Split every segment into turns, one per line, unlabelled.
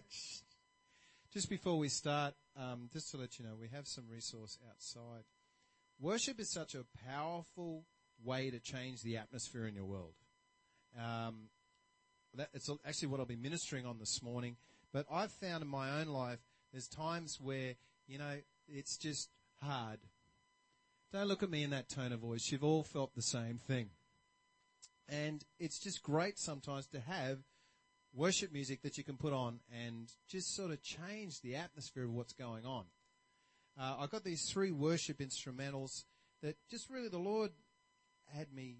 just before we start, um, just to let you know, we have some resource outside. Worship is such a powerful way to change the atmosphere in your world. Um, that, it's actually what I'll be ministering on this morning. But I've found in my own life, there's times where, you know, it's just hard. Don't look at me in that tone of voice. You've all felt the same thing. And it's just great sometimes to have worship music that you can put on and just sort of change the atmosphere of what's going on. Uh, I got these three worship instrumentals that just really the Lord had me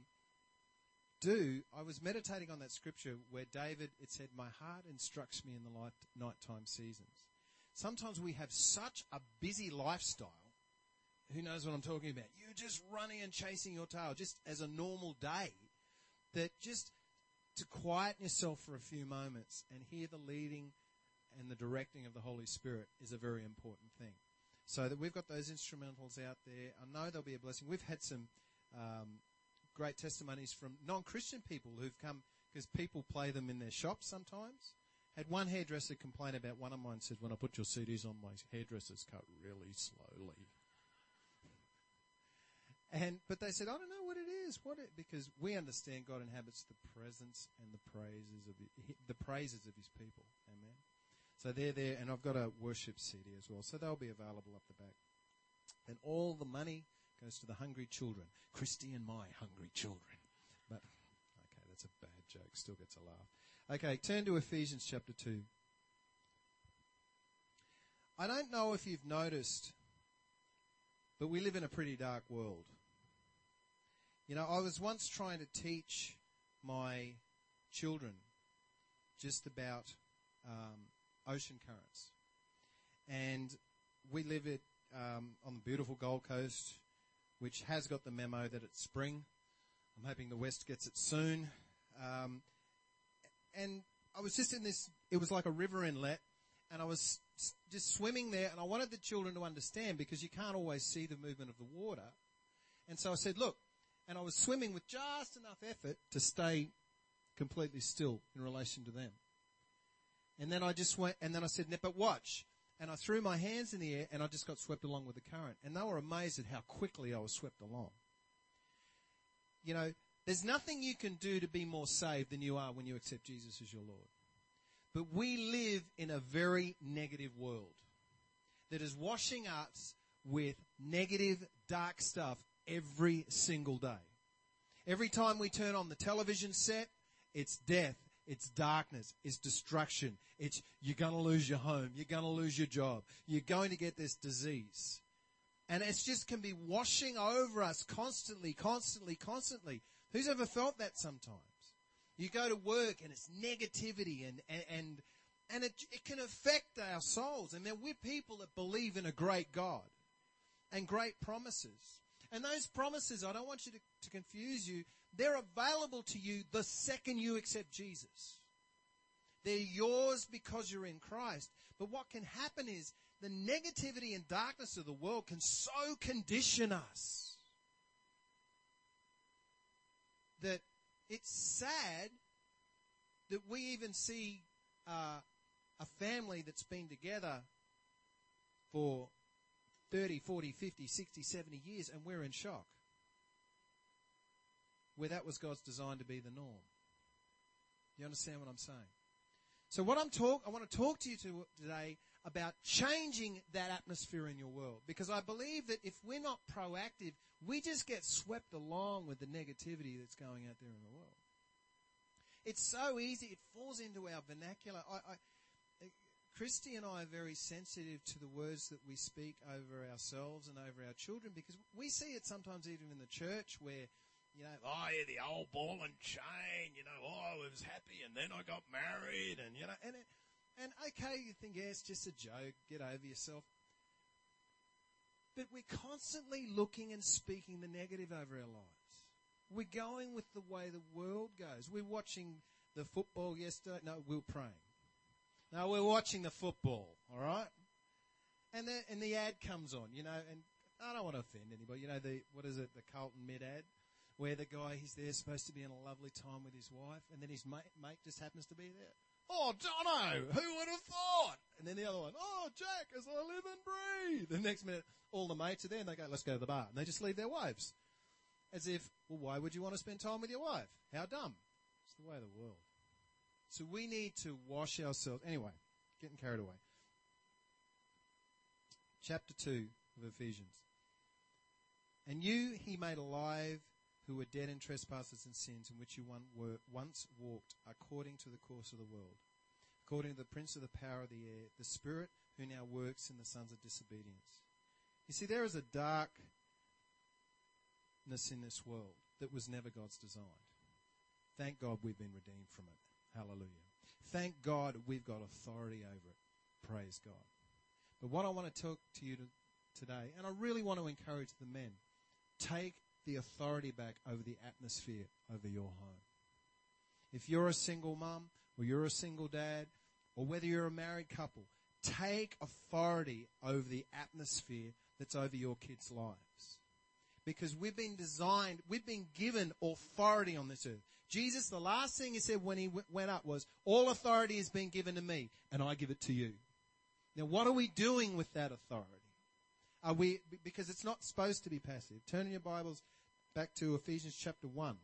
do. I was meditating on that scripture where David, it said, my heart instructs me in the light, nighttime seasons. Sometimes we have such a busy lifestyle. Who knows what I'm talking about? You're just running and chasing your tail just as a normal day that just to quieten yourself for a few moments and hear the leading and the directing of the Holy Spirit is a very important thing. So that we've got those instrumentals out there. I know they'll be a blessing. We've had some um, great testimonies from non-Christian people who've come because people play them in their shops sometimes. Had one hairdresser complain about one of mine said, when I put your CDs on, my hairdresser's cut really slowly. And but they said, I don't know is. What it because we understand God inhabits the presence and the praises of the praises of His people. Amen. So they're there, and I've got a worship CD as well. So they'll be available up the back. And all the money goes to the hungry children. Christy and my hungry children. But okay, that's a bad joke. Still gets a laugh. Okay, turn to Ephesians chapter two. I don't know if you've noticed, but we live in a pretty dark world. You know, I was once trying to teach my children just about um, ocean currents. And we live it um, on the beautiful Gold Coast, which has got the memo that it's spring. I'm hoping the West gets it soon. Um, and I was just in this, it was like a river inlet, and I was just swimming there, and I wanted the children to understand because you can't always see the movement of the water. And so I said, look, and I was swimming with just enough effort to stay completely still in relation to them. And then I just went, and then I said, but watch. And I threw my hands in the air and I just got swept along with the current. And they were amazed at how quickly I was swept along. You know, there's nothing you can do to be more saved than you are when you accept Jesus as your Lord. But we live in a very negative world that is washing us with negative, dark stuff every single day. Every time we turn on the television set, it's death, it's darkness, it's destruction, it's you're going to lose your home, you're going to lose your job, you're going to get this disease. And it just can be washing over us constantly, constantly, constantly. Who's ever felt that sometimes? You go to work and it's negativity and, and, and, and it, it can affect our souls. And then we're people that believe in a great God and great promises. And those promises, I don't want you to, to confuse you, they're available to you the second you accept Jesus. They're yours because you're in Christ. But what can happen is the negativity and darkness of the world can so condition us that it's sad that we even see uh, a family that's been together for 30, 40, 50, 60, 70 years and we're in shock. Where that was God's design to be the norm. You understand what I'm saying? So what I'm talk, I want to talk to you to, today about changing that atmosphere in your world. Because I believe that if we're not proactive, we just get swept along with the negativity that's going out there in the world. It's so easy, it falls into our vernacular. I, I, Christy and I are very sensitive to the words that we speak over ourselves and over our children because we see it sometimes even in the church where, you know, oh yeah, the old ball and chain, you know, oh, I was happy and then I got married and, you know, and, it, and okay, you think, yeah, it's just a joke, get over yourself. But we're constantly looking and speaking the negative over our lives. We're going with the way the world goes. We're watching the football yesterday. No, we we're praying. Now we're watching the football, all right? And the, and the ad comes on, you know, and I don't want to offend anybody. You know, the, what is it, the Carlton mid ad? Where the guy, he's there supposed to be in a lovely time with his wife, and then his mate, mate just happens to be there. Oh, Dono, who would have thought? And then the other one, oh, Jack, as I live and breathe. The next minute, all the mates are there and they go, let's go to the bar. And they just leave their wives. As if, well, why would you want to spend time with your wife? How dumb. It's the way of the world. So we need to wash ourselves. Anyway, getting carried away. Chapter 2 of Ephesians. And you he made alive who were dead in trespasses and sins in which you once walked according to the course of the world, according to the prince of the power of the air, the spirit who now works in the sons of disobedience. You see, there is a darkness in this world that was never God's design. Thank God we've been redeemed from it. Hallelujah. Thank God we've got authority over it. Praise God. But what I want to talk to you to, today, and I really want to encourage the men, take the authority back over the atmosphere over your home. If you're a single mum, or you're a single dad, or whether you're a married couple, take authority over the atmosphere that's over your kids' lives. Because we've been designed, we've been given authority on this earth. Jesus, the last thing he said when he went up was, all authority has been given to me, and I give it to you. Now what are we doing with that authority? Are we, because it's not supposed to be passive. Turn your Bibles back to Ephesians chapter 1.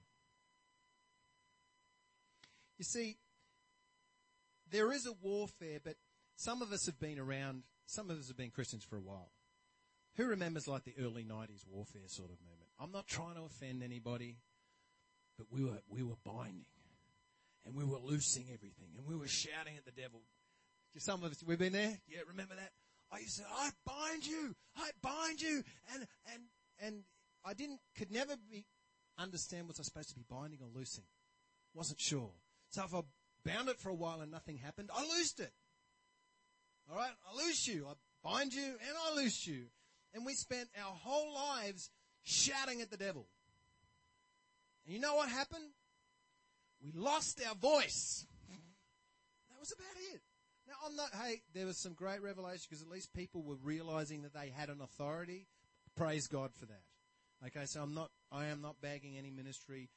You see, there is a warfare, but some of us have been around, some of us have been Christians for a while. Who remembers like the early 90s warfare sort of movement? I'm not trying to offend anybody, but we were, we were binding and we were loosing everything and we were shouting at the devil. Some of us, we've been there? Yeah, remember that? I used to I bind you, I bind you. And, and, and I didn't, could never be, understand was I was supposed to be binding or loosing. Wasn't sure. So if I bound it for a while and nothing happened, I loosed it. Alright? I loose you. I bind you and I loose you. And we spent our whole lives shouting at the devil. And you know what happened? We lost our voice. That was about it. Now I'm not, hey, there was some great revelation because at least people were realizing that they had an authority. Praise God for that. Okay, so I'm not, I am not bagging any ministry.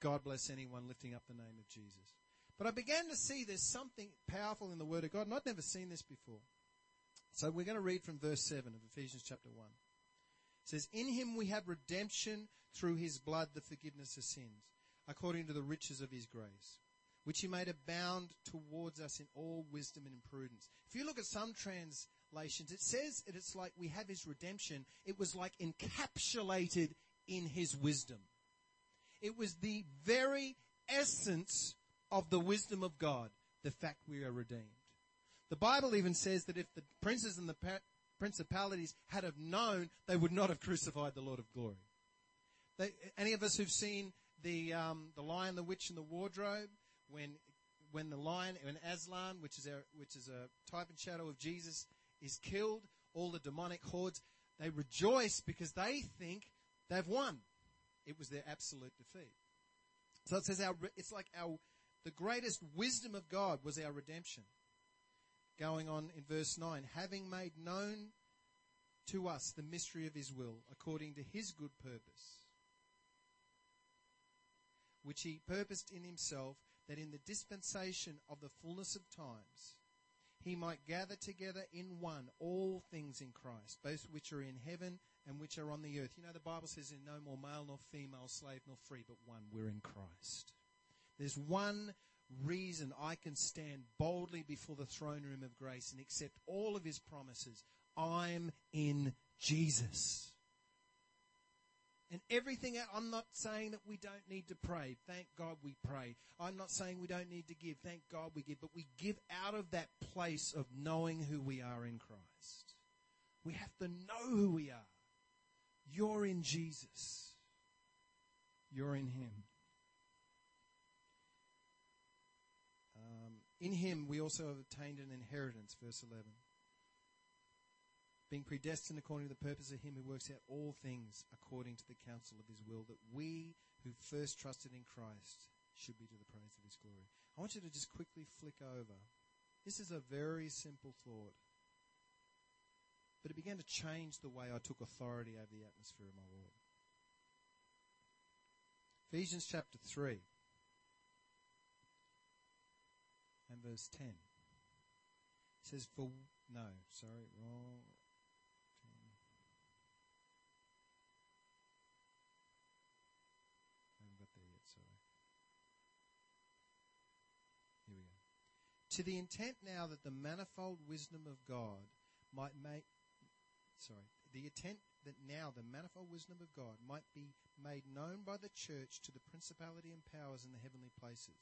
God bless anyone lifting up the name of Jesus. But I began to see there's something powerful in the Word of God, and I'd never seen this before. So we're going to read from verse 7 of Ephesians chapter 1. It says, In him we have redemption through his blood, the forgiveness of sins, according to the riches of his grace, which he made abound towards us in all wisdom and prudence. If you look at some translations, it says that it's like we have his redemption. It was like encapsulated in his wisdom. It was the very essence of the wisdom of God, the fact we are redeemed. The Bible even says that if the princes and the principalities had have known, they would not have crucified the Lord of glory. They, any of us who've seen the um, the Lion, the Witch, and the Wardrobe, when when the lion, when Aslan, which is a which is a type and shadow of Jesus, is killed, all the demonic hordes, they rejoice because they think they've won. It was their absolute defeat. So it says our, it's like our, the greatest wisdom of God was our redemption. Going on in verse 9, having made known to us the mystery of his will according to his good purpose, which he purposed in himself that in the dispensation of the fullness of times, he might gather together in one all things in Christ, both which are in heaven and which are on the earth. You know, the Bible says in no more male nor female, slave nor free, but one. We're in Christ. There's one reason I can stand boldly before the throne room of grace and accept all of his promises. I'm in Jesus. And everything, I'm not saying that we don't need to pray. Thank God we pray. I'm not saying we don't need to give. Thank God we give. But we give out of that place of knowing who we are in Christ. We have to know who we are. You're in Jesus. You're in Him. Um, in Him we also have obtained an inheritance, verse 11 being predestined according to the purpose of him who works out all things according to the counsel of his will, that we who first trusted in Christ should be to the praise of his glory. I want you to just quickly flick over. This is a very simple thought. But it began to change the way I took authority over the atmosphere of my world. Ephesians chapter 3. and verse 10. It says, For, no, sorry, wrong. To the intent now that the manifold wisdom of God might make, sorry, the intent that now the manifold wisdom of God might be made known by the church to the principality and powers in the heavenly places,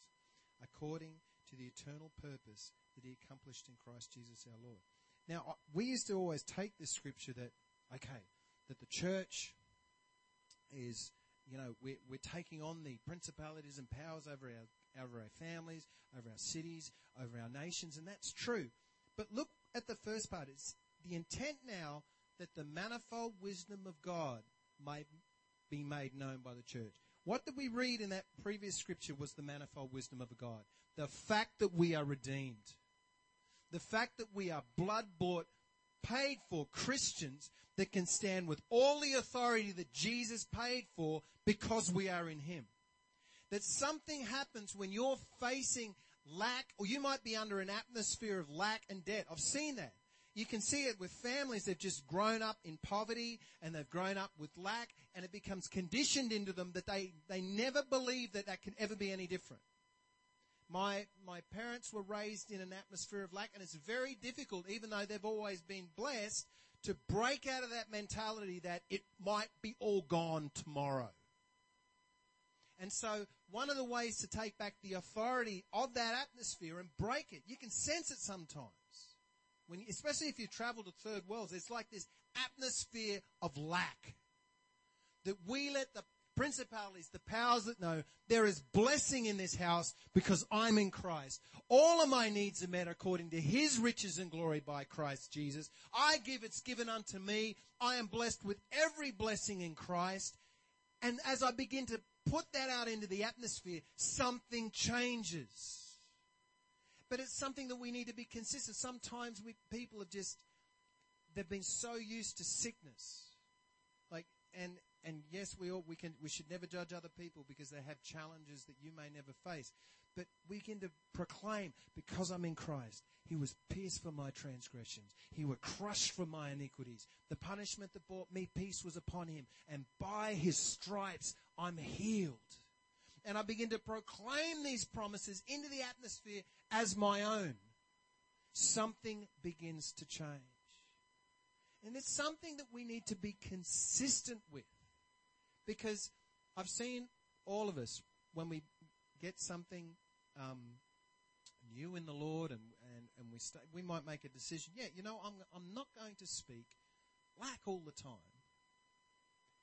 according to the eternal purpose that he accomplished in Christ Jesus our Lord. Now, we used to always take this scripture that, okay, that the church is, you know, we're, we're taking on the principalities and powers over our, over our families, over our cities, over our nations, and that's true. But look at the first part. It's the intent now that the manifold wisdom of God may be made known by the church. What did we read in that previous scripture was the manifold wisdom of God? The fact that we are redeemed. The fact that we are blood bought, paid for Christians that can stand with all the authority that Jesus paid for because we are in Him. That something happens when you're facing lack, or you might be under an atmosphere of lack and debt. I've seen that. You can see it with families that have just grown up in poverty and they've grown up with lack and it becomes conditioned into them that they, they never believe that that can ever be any different. My, my parents were raised in an atmosphere of lack and it's very difficult, even though they've always been blessed, to break out of that mentality that it might be all gone tomorrow. And so one of the ways to take back the authority of that atmosphere and break it, you can sense it sometimes when, especially if you travel to third worlds, it's like this atmosphere of lack. That we let the principalities, the powers that know, there is blessing in this house because I'm in Christ. All of my needs are met according to His riches and glory by Christ Jesus. I give, it's given unto me. I am blessed with every blessing in Christ. And as I begin to put that out into the atmosphere, something changes but it's something that we need to be consistent. Sometimes we, people have just, they've been so used to sickness. Like, and, and yes, we all, we can, we should never judge other people because they have challenges that you may never face. But we begin to proclaim, because I'm in Christ, He was pierced for my transgressions. He was crushed for my iniquities. The punishment that brought me peace was upon Him. And by His stripes, I'm healed and I begin to proclaim these promises into the atmosphere as my own, something begins to change. And it's something that we need to be consistent with. Because I've seen all of us, when we get something um, new in the Lord and, and, and we, we might make a decision, yeah, you know, I'm, I'm not going to speak lack all the time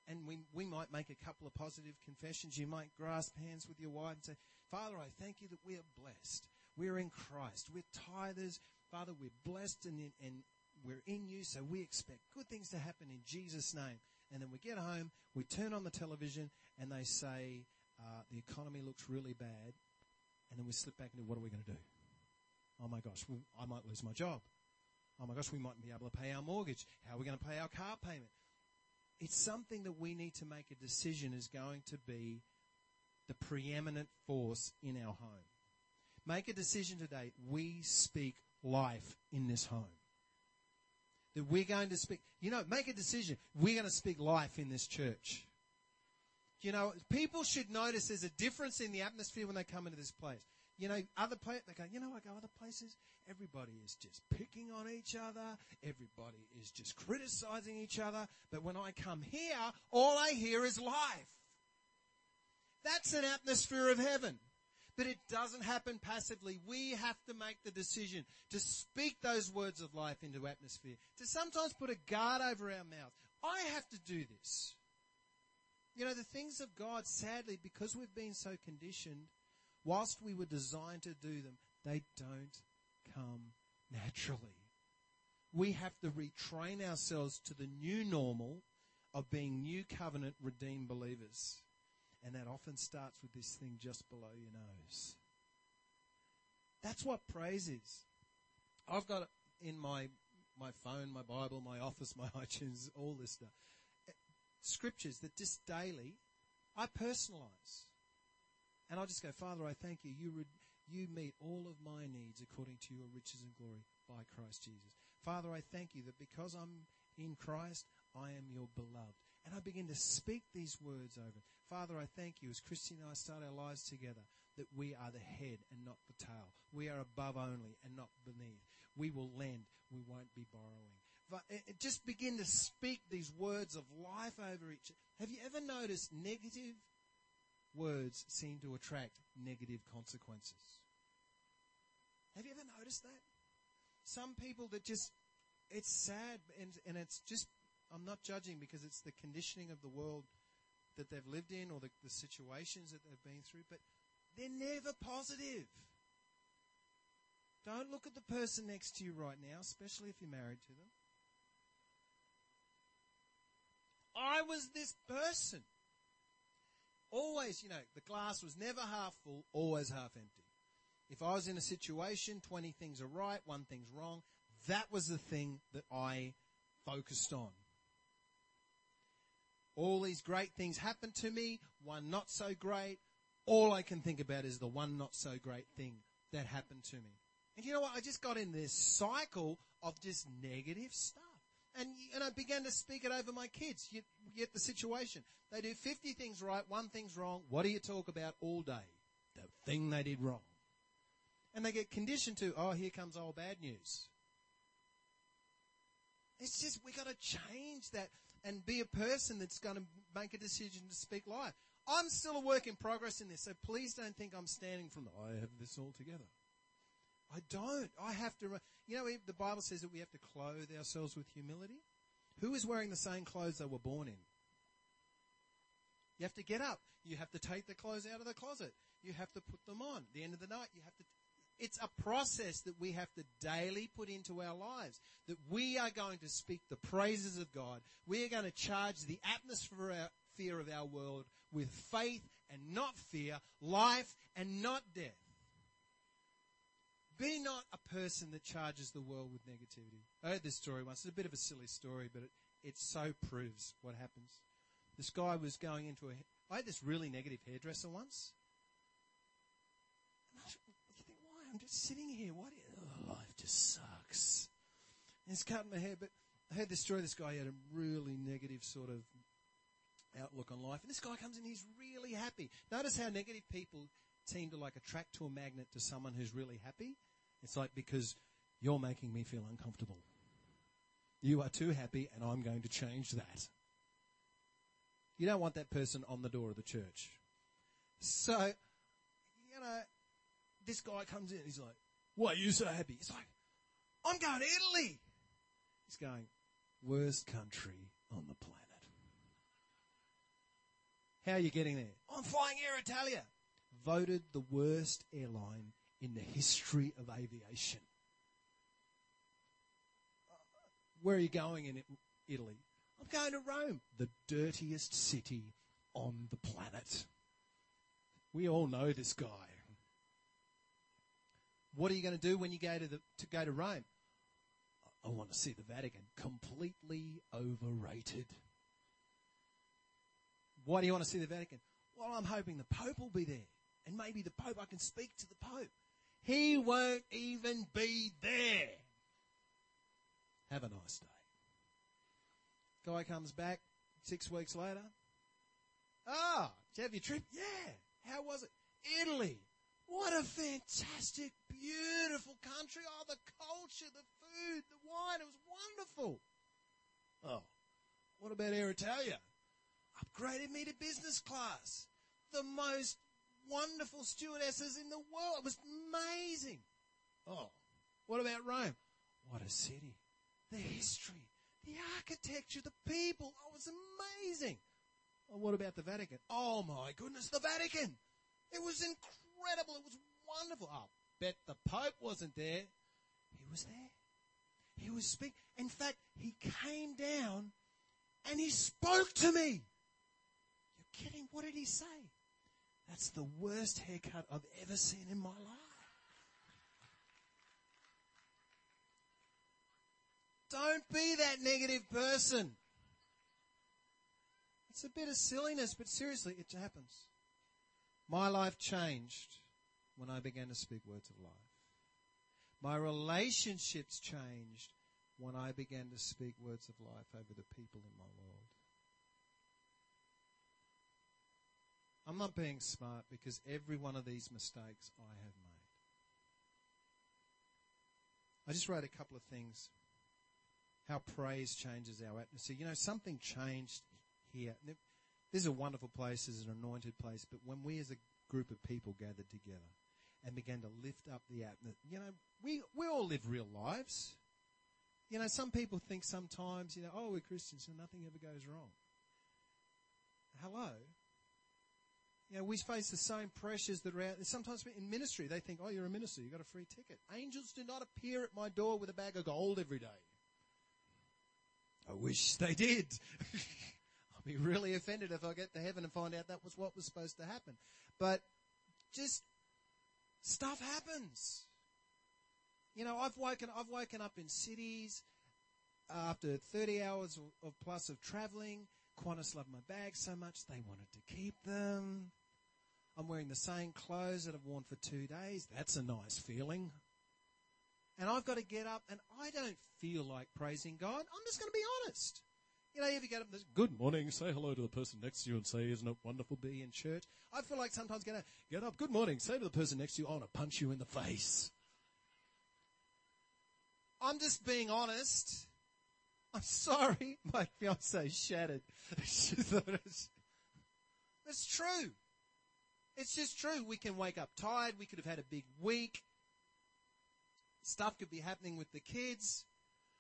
and we, we might make a couple of positive confessions. You might grasp hands with your wife and say, Father, I thank you that we are blessed. We're in Christ. We're tithers. Father, we're blessed and, in, and we're in you, so we expect good things to happen in Jesus' name. And then we get home, we turn on the television, and they say, uh, the economy looks really bad. And then we slip back into what are we going to do? Oh my gosh, I might lose my job. Oh my gosh, we mightn't be able to pay our mortgage. How are we going to pay our car payment? It's something that we need to make a decision is going to be the preeminent force in our home. Make a decision today. We speak life in this home. That we're going to speak, you know, make a decision. We're going to speak life in this church. You know, people should notice there's a difference in the atmosphere when they come into this place. You know, other places, they go, you know, I go other places, everybody is just picking on each other. Everybody is just criticizing each other. But when I come here, all I hear is life. That's an atmosphere of heaven. But it doesn't happen passively. We have to make the decision to speak those words of life into atmosphere, to sometimes put a guard over our mouth. I have to do this. You know, the things of God, sadly, because we've been so conditioned, whilst we were designed to do them, they don't come naturally. We have to retrain ourselves to the new normal of being new covenant redeemed believers. And that often starts with this thing just below your nose. That's what praise is. I've got in my my phone, my Bible, my office, my iTunes, all this stuff. Scriptures that just daily I personalize. And I'll just go, Father, I thank you. You, re- You meet all of my needs according to your riches and glory by Christ Jesus. Father, I thank you that because I'm in Christ, I am your beloved. And I begin to speak these words over. Father, I thank you as Christy and I start our lives together that we are the head and not the tail. We are above only and not beneath. We will lend, we won't be borrowing. But eh, eh, just begin to speak these words of life over each. Have you ever noticed negative words seem to attract negative consequences? Have you ever noticed that? Some people that just, it's sad and, and it's just, I'm not judging because it's the conditioning of the world that they've lived in or the, the situations that they've been through, but they're never positive. Don't look at the person next to you right now, especially if you're married to them. I was this person. Always, you know, the glass was never half full, always half empty. If I was in a situation, 20 things are right, one thing's wrong, that was the thing that I focused on. All these great things happened to me, one not so great. All I can think about is the one not so great thing that happened to me. And you know what? I just got in this cycle of just negative stuff. And, and I began to speak it over my kids. You, get the situation. They do 50 things right, one thing's wrong. What do you talk about all day? The thing they did wrong. And they get conditioned to, oh, here comes all bad news. It's just, we've gotta change that and be a person that's gonna make a decision to speak life. I'm still a work in progress in this, so please don't think I'm standing from the, I have this all together. I don't. I have to, you know, the Bible says that we have to clothe ourselves with humility. Who is wearing the same clothes they were born in? You have to get up. You have to take the clothes out of the closet. You have to put them on. At the end of the night, you have to, it's a process that we have to daily put into our lives. That we are going to speak the praises of God. We are going to charge the atmosphere of our world with faith and not fear, life and not death. Be not a person that charges the world with negativity. I heard this story once. It's a bit of a silly story, but it, it so proves what happens. This guy was going into a. I had this really negative hairdresser once. And I, you think, why? I'm just sitting here. What? Oh, life just sucks. And he's cutting my hair, but I heard this story. This guy had a really negative sort of outlook on life. And this guy comes in, he's really happy. Notice how negative people seem to like attract to a magnet to someone who's really happy. It's like because you're making me feel uncomfortable. You are too happy and I'm going to change that. You don't want that person on the door of the church. So, you know, this guy comes in, he's like, why are you so happy? He's like, I'm going to Italy. He's going, worst country on the planet. How are you getting there? I'm flying Air Italia. Voted the worst airline in the history of aviation. Where are you going in Italy? I'm going to Rome, the dirtiest city on the planet. We all know this guy. What are you going to do when you go to the, to go to Rome? I want to see the Vatican. Completely overrated. Why do you want to see the Vatican? Well, I'm hoping the Pope will be there. And maybe the Pope, I can speak to the Pope. He won't even be there. Have a nice day. Guy comes back six weeks later. Ah, did you have your trip? Yeah. How was it? Italy. What a fantastic, beautiful country. Oh, the culture, the food, the wine. It was wonderful. Oh, what about Air Italia? Upgraded me to business class. The most wonderful stewardesses in the world. It was amazing. Oh, what about Rome? What a city. The history, the architecture, the people. Oh, it was amazing. Well, what about the Vatican? Oh my goodness, the Vatican. It was incredible. It was wonderful. Oh, bet the Pope wasn't there. He was there. He was speaking. In fact, he came down and he spoke to me. You're kidding. What did he say? That's the worst haircut I've ever seen in my life. Don't be that negative person. It's a bit of silliness, but seriously, it happens. My life changed when I began to speak words of life. My relationships changed when I began to speak words of life over the people in my world. I'm not being smart because every one of these mistakes I have made. I just wrote a couple of things. How praise changes our atmosphere. You know, something changed here. This is a wonderful place, this is an anointed place, but when we as a group of people gathered together and began to lift up the atmosphere, you know, we, we all live real lives. You know, some people think sometimes, you know, oh, we're Christians, so nothing ever goes wrong. Hello? You know, we face the same pressures that are out. Sometimes in ministry, they think, oh, you're a minister, you've got a free ticket. Angels do not appear at my door with a bag of gold every day. I wish they did. I'll be really offended if I get to heaven and find out that was what was supposed to happen. But just stuff happens. You know, I've woken, I've woken up in cities uh, after 30 hours of plus of traveling. Qantas loved my bags so much they wanted to keep them. I'm wearing the same clothes that I've worn for two days. That's a nice feeling. And I've got to get up and I don't feel like praising God. I'm just going to be honest. You know, if you get up good morning, say hello to the person next to you and say, isn't it wonderful being in church? I feel like sometimes get up, get up, good morning, say to the person next to you, I want to punch you in the face. I'm just being honest. I'm sorry. My fiance shattered. she thought it's true. It's just true. We can wake up tired. We could have had a big week. Stuff could be happening with the kids.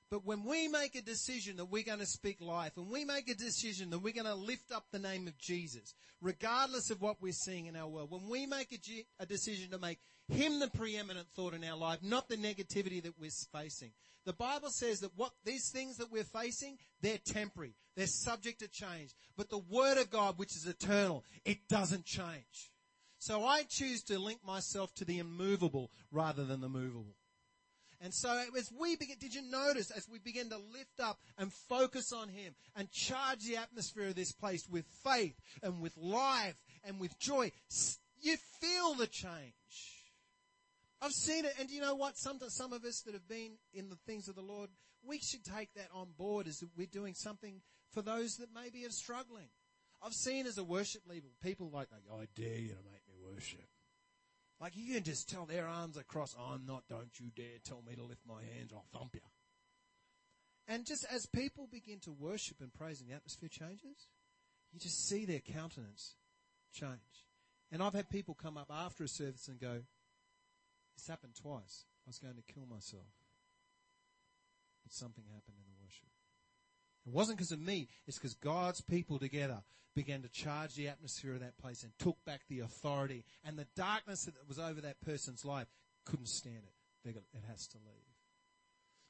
But when we make a decision that we're going to speak life, and we make a decision that we're going to lift up the name of Jesus, regardless of what we're seeing in our world, when we make a, a decision to make Him the preeminent thought in our life, not the negativity that we're facing, the Bible says that what these things that we're facing, they're temporary. They're subject to change. But the Word of God, which is eternal, it doesn't change. So I choose to link myself to the immovable rather than the movable. And so as we begin, did you notice as we begin to lift up and focus on Him and charge the atmosphere of this place with faith and with life and with joy, you feel the change. I've seen it, and you know what? Some, some of us that have been in the things of the Lord, we should take that on board as we're doing something for those that maybe are struggling. I've seen as a worship leader, people like, I dare you to make worship. Like you can just tell their arms across, I'm not, don't you dare tell me to lift my hands, I'll thump you. And just as people begin to worship and praise and the atmosphere changes, you just see their countenance change. And I've had people come up after a service and go, this happened twice. I was going to kill myself. But something happened. It wasn't because of me, it's because God's people together began to charge the atmosphere of that place and took back the authority. And the darkness that was over that person's life couldn't stand it. It has to leave.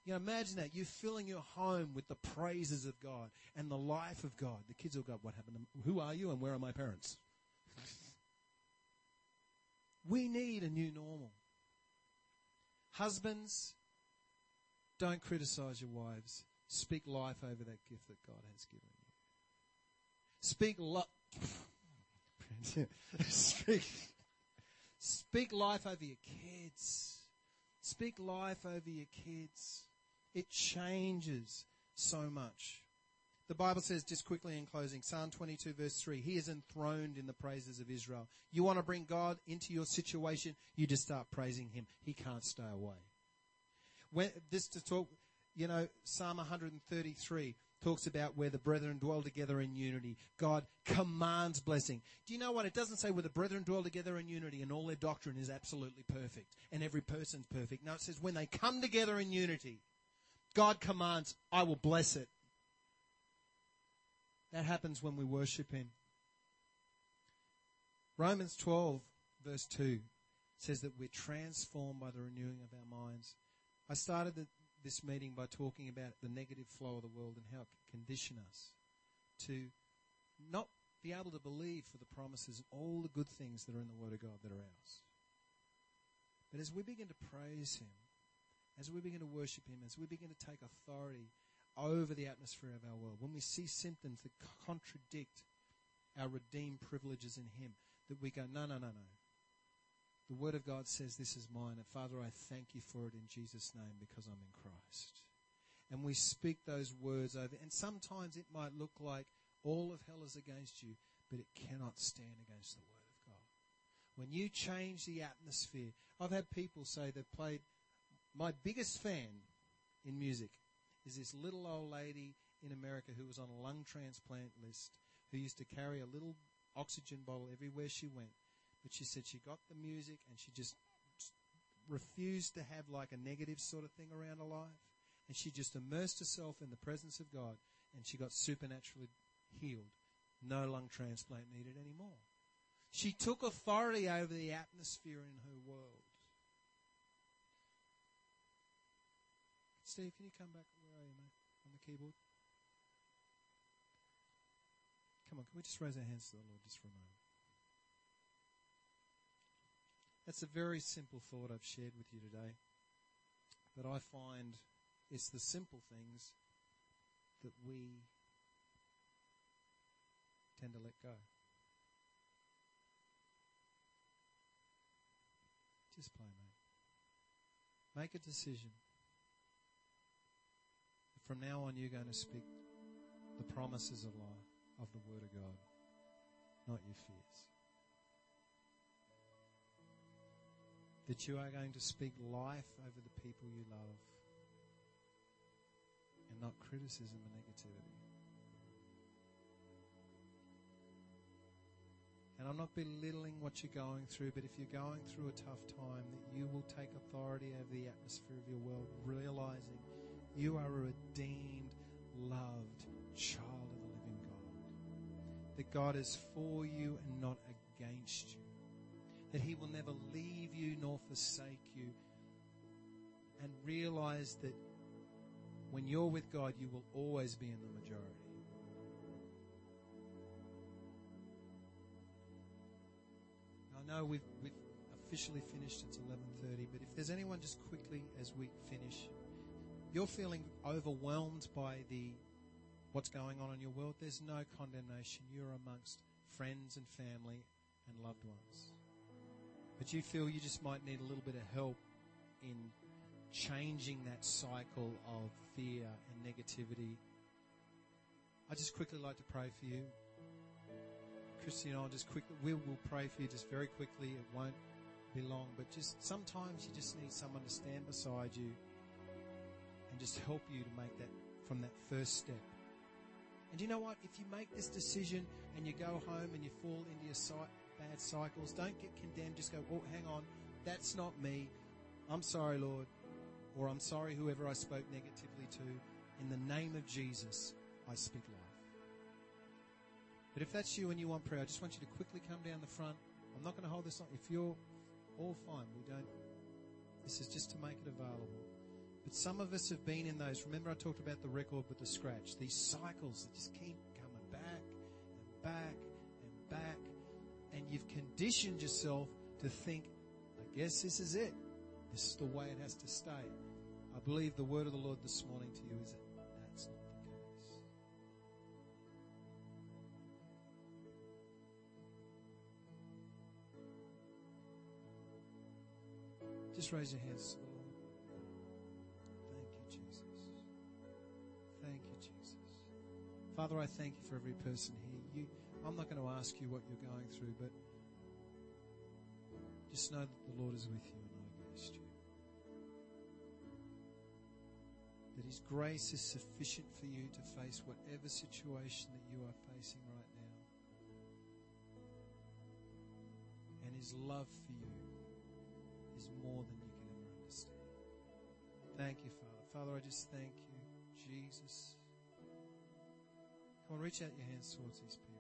You know, imagine that. You're filling your home with the praises of God and the life of God. The kids will go, What happened? Who are you and where are my parents? we need a new normal. Husbands, don't criticize your wives. Speak life over that gift that God has given you. Speak love. speak, speak life over your kids. Speak life over your kids. It changes so much. The Bible says, just quickly in closing, Psalm 22 verse 3, He is enthroned in the praises of Israel. You want to bring God into your situation, you just start praising Him. He can't stay away. When, this to talk, you know, Psalm 133 talks about where the brethren dwell together in unity. God commands blessing. Do you know what? It doesn't say where the brethren dwell together in unity and all their doctrine is absolutely perfect and every person's perfect. No, it says when they come together in unity, God commands, I will bless it. That happens when we worship Him. Romans 12 verse 2 says that we're transformed by the renewing of our minds. I started the, this meeting by talking about the negative flow of the world and how it can condition us to not be able to believe for the promises and all the good things that are in the Word of God that are ours. But as we begin to praise Him, as we begin to worship Him, as we begin to take authority over the atmosphere of our world, when we see symptoms that contradict our redeemed privileges in Him, that we go, no, no, no, no. The Word of God says, This is mine. And Father, I thank you for it in Jesus' name because I'm in Christ. And we speak those words over. And sometimes it might look like all of hell is against you, but it cannot stand against the Word of God. When you change the atmosphere, I've had people say they've played. My biggest fan in music is this little old lady in America who was on a lung transplant list who used to carry a little oxygen bottle everywhere she went. But she said she got the music and she just refused to have like a negative sort of thing around her life. And she just immersed herself in the presence of God and she got supernaturally healed. No lung transplant needed anymore. She took authority over the atmosphere in her world. Steve, can you come back? Where are you, mate? On the keyboard? Come on, can we just raise our hands to the Lord just for a moment? That's a very simple thought I've shared with you today. But I find it's the simple things that we tend to let go. Just play, mate. Make a decision. From now on, you're going to speak the promises of life, of the Word of God, not your fears. That you are going to speak life over the people you love and not criticism and negativity. And I'm not belittling what you're going through, but if you're going through a tough time, that you will take authority over the atmosphere of your world, realizing you are a redeemed, loved child of the living God. That God is for you and not against you. That He will never leave you nor forsake you. And realize that when you're with God, you will always be in the majority. I know we've, we've officially finished. It's 11:30, but if there's anyone just quickly as we finish, you're feeling overwhelmed by the what's going on in your world. There's no condemnation. You're amongst friends and family and loved ones. But you feel you just might need a little bit of help in changing that cycle of fear and negativity. I just quickly like to pray for you. Christy and I'll just quickly, we will pray for you just very quickly. It won't be long, but just sometimes you just need someone to stand beside you and just help you to make that from that first step. And you know what? If you make this decision and you go home and you fall into your bad cycles, don't get condemned. Just go, oh, hang on. That's not me. I'm sorry, Lord. Or I'm sorry, whoever I spoke negatively to. In the name of Jesus, I speak life. But if that's you and you want prayer, I just want you to quickly come down the front. I'm not going to hold this on. If you're all fine, we don't. This is just to make it available. But some of us have been in those. Remember, I talked about the record with the scratch. These cycles that just keep coming back and back and back. And you've conditioned yourself to think, I guess this is it. This is the way it has to stay. I believe the word of the Lord this morning to you is that that's not the case. Just raise your hands. Thank you, Jesus. Thank you, Jesus. Father, I thank you for every person here. I'm not going to ask you what you're going through, but just know that the Lord is with you and not against you. That His grace is sufficient for you to face whatever situation that you are facing right now. And His love for you is more than you can ever understand. Thank you, Father. Father, I just thank you, Jesus. Come on, reach out your hands towards these people.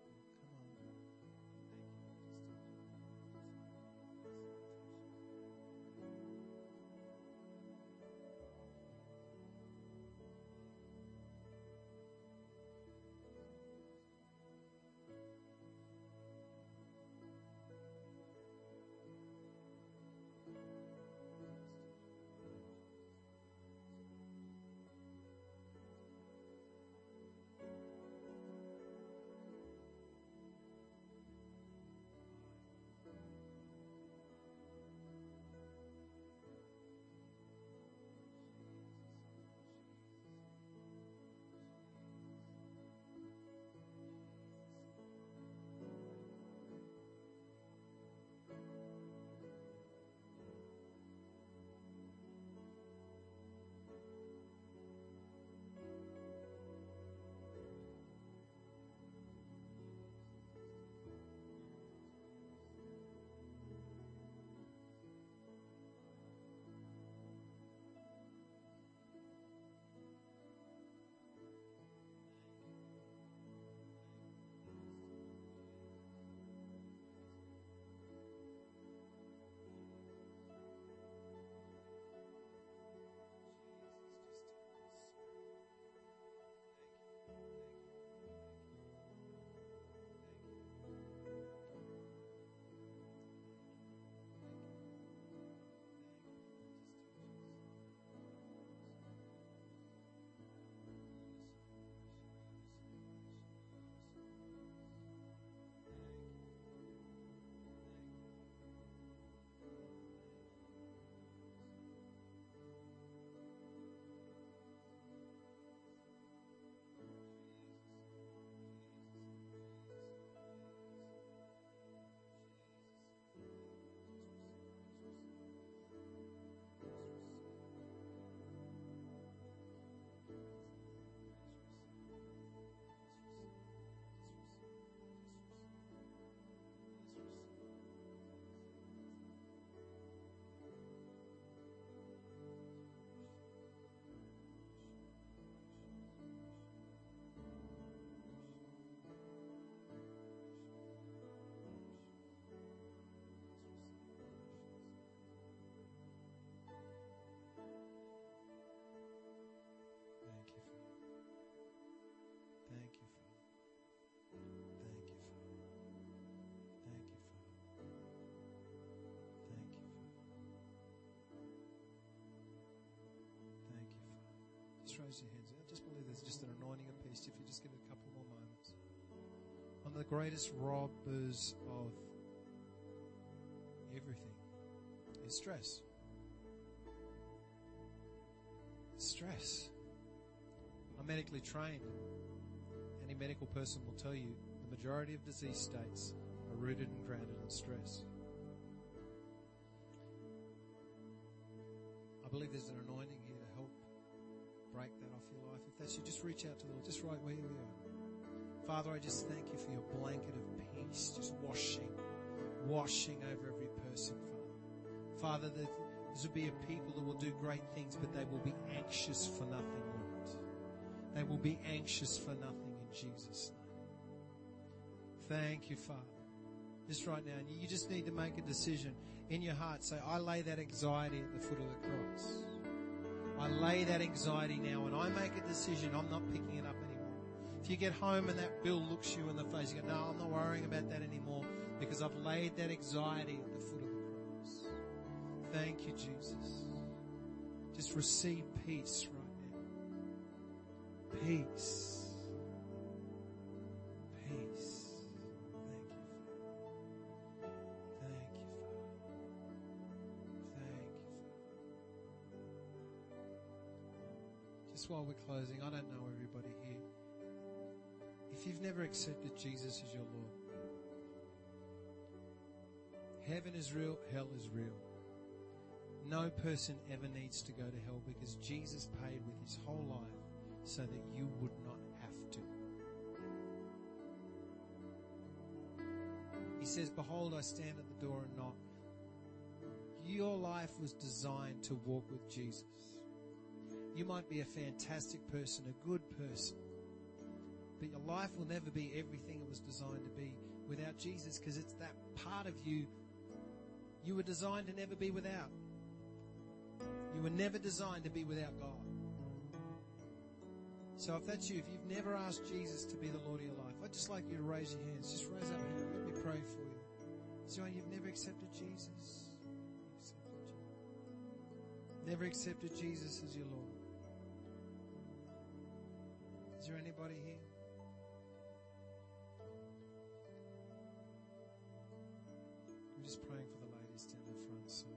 Just your hands. I just believe there's just an anointing of peace. If you just give it a couple more moments. One of the greatest robbers of everything is stress. Stress. I'm medically trained. Any medical person will tell you the majority of disease states are rooted and grounded in stress. I believe there's an anointing break that off your life. If that's you, just reach out to the Lord, just right where you are. Father, I just thank you for your blanket of peace, just washing, washing over every person, Father. Father, that this will be a people that will do great things, but they will be anxious for nothing, Lord. They will be anxious for nothing in Jesus' name. Thank you, Father. Just right now, you just need to make a decision in your heart. Say, I lay that anxiety at the foot of the cross. I lay that anxiety now and I make a decision. I'm not picking it up anymore. If you get home and that bill looks you in the face, you go, no, I'm not worrying about that anymore because I've laid that anxiety at the foot of the cross. Thank you, Jesus. Just receive peace right now. Peace. While we're closing, I don't know everybody here. If you've never accepted Jesus as your Lord, heaven is real, hell is real. No person ever needs to go to hell because Jesus paid with his whole life so that you would not have to. He says, Behold, I stand at the door and knock. Your life was designed to walk with Jesus. You might be a fantastic person, a good person, but your life will never be everything it was designed to be without Jesus because it's that part of you you were designed to never be without. You were never designed to be without God. So if that's you, if you've never asked Jesus to be the Lord of your life, I'd just like you to raise your hands. Just raise up your hand. Let me pray for you. So you've never accepted Jesus. Never accepted Jesus as your Lord. Is there anybody here? I'm just praying for the ladies down the front. So,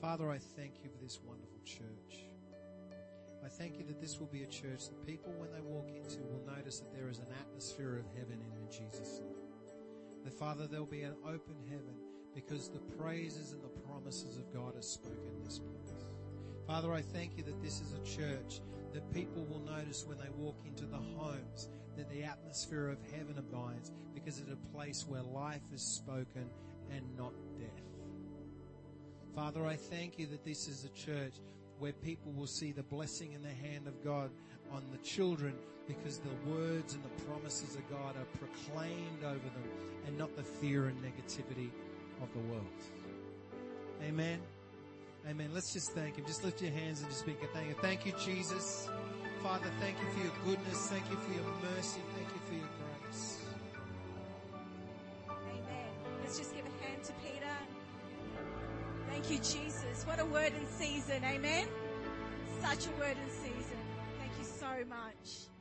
Father, I thank you for this wonderful church. I thank you that this will be a church that people, when they walk into, will notice that there is an atmosphere of heaven in Jesus' name. That, Father, there'll be an open heaven because the praises and the promises of God are spoken in this place. Father, I thank you that this is a church that people will notice when they walk into the homes that the atmosphere of heaven abides because it's a place where life is spoken and not death. Father, I thank you that this is a church where people will see the blessing in the hand of God on the children because the words and the promises of God are proclaimed over them and not the fear and negativity of the world. Amen. Amen. Let's just thank Him. Just lift your hands and just speak a thank you. Thank you, Jesus. Father, thank you for your goodness. Thank you for your mercy. Thank you for your grace.
Amen. Let's just give a hand to Peter. Thank you, Jesus. What a word in season. Amen. Such a word in season. Thank you so much.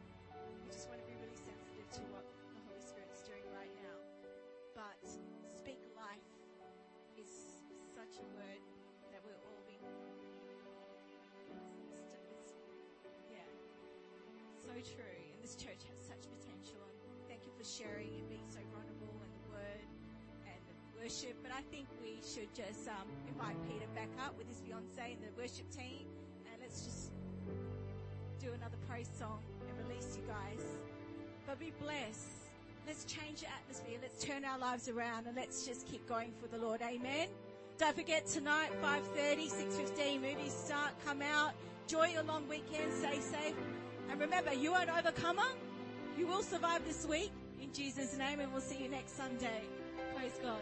So true. And this church has such potential. And thank you for sharing and being so vulnerable and the word and the worship. But I think we should just um, invite Peter back up with his fiance and the worship team, and let's just do another praise song and release you guys. But be blessed. Let's change the atmosphere. Let's turn our lives around and let's just keep going for the Lord. Amen. Don't forget tonight, 5.30, 6.15, movies start, come out. Enjoy your long weekend, stay safe. And remember, you are an overcomer. You will survive this week in Jesus' name and we'll see you next Sunday. Praise God.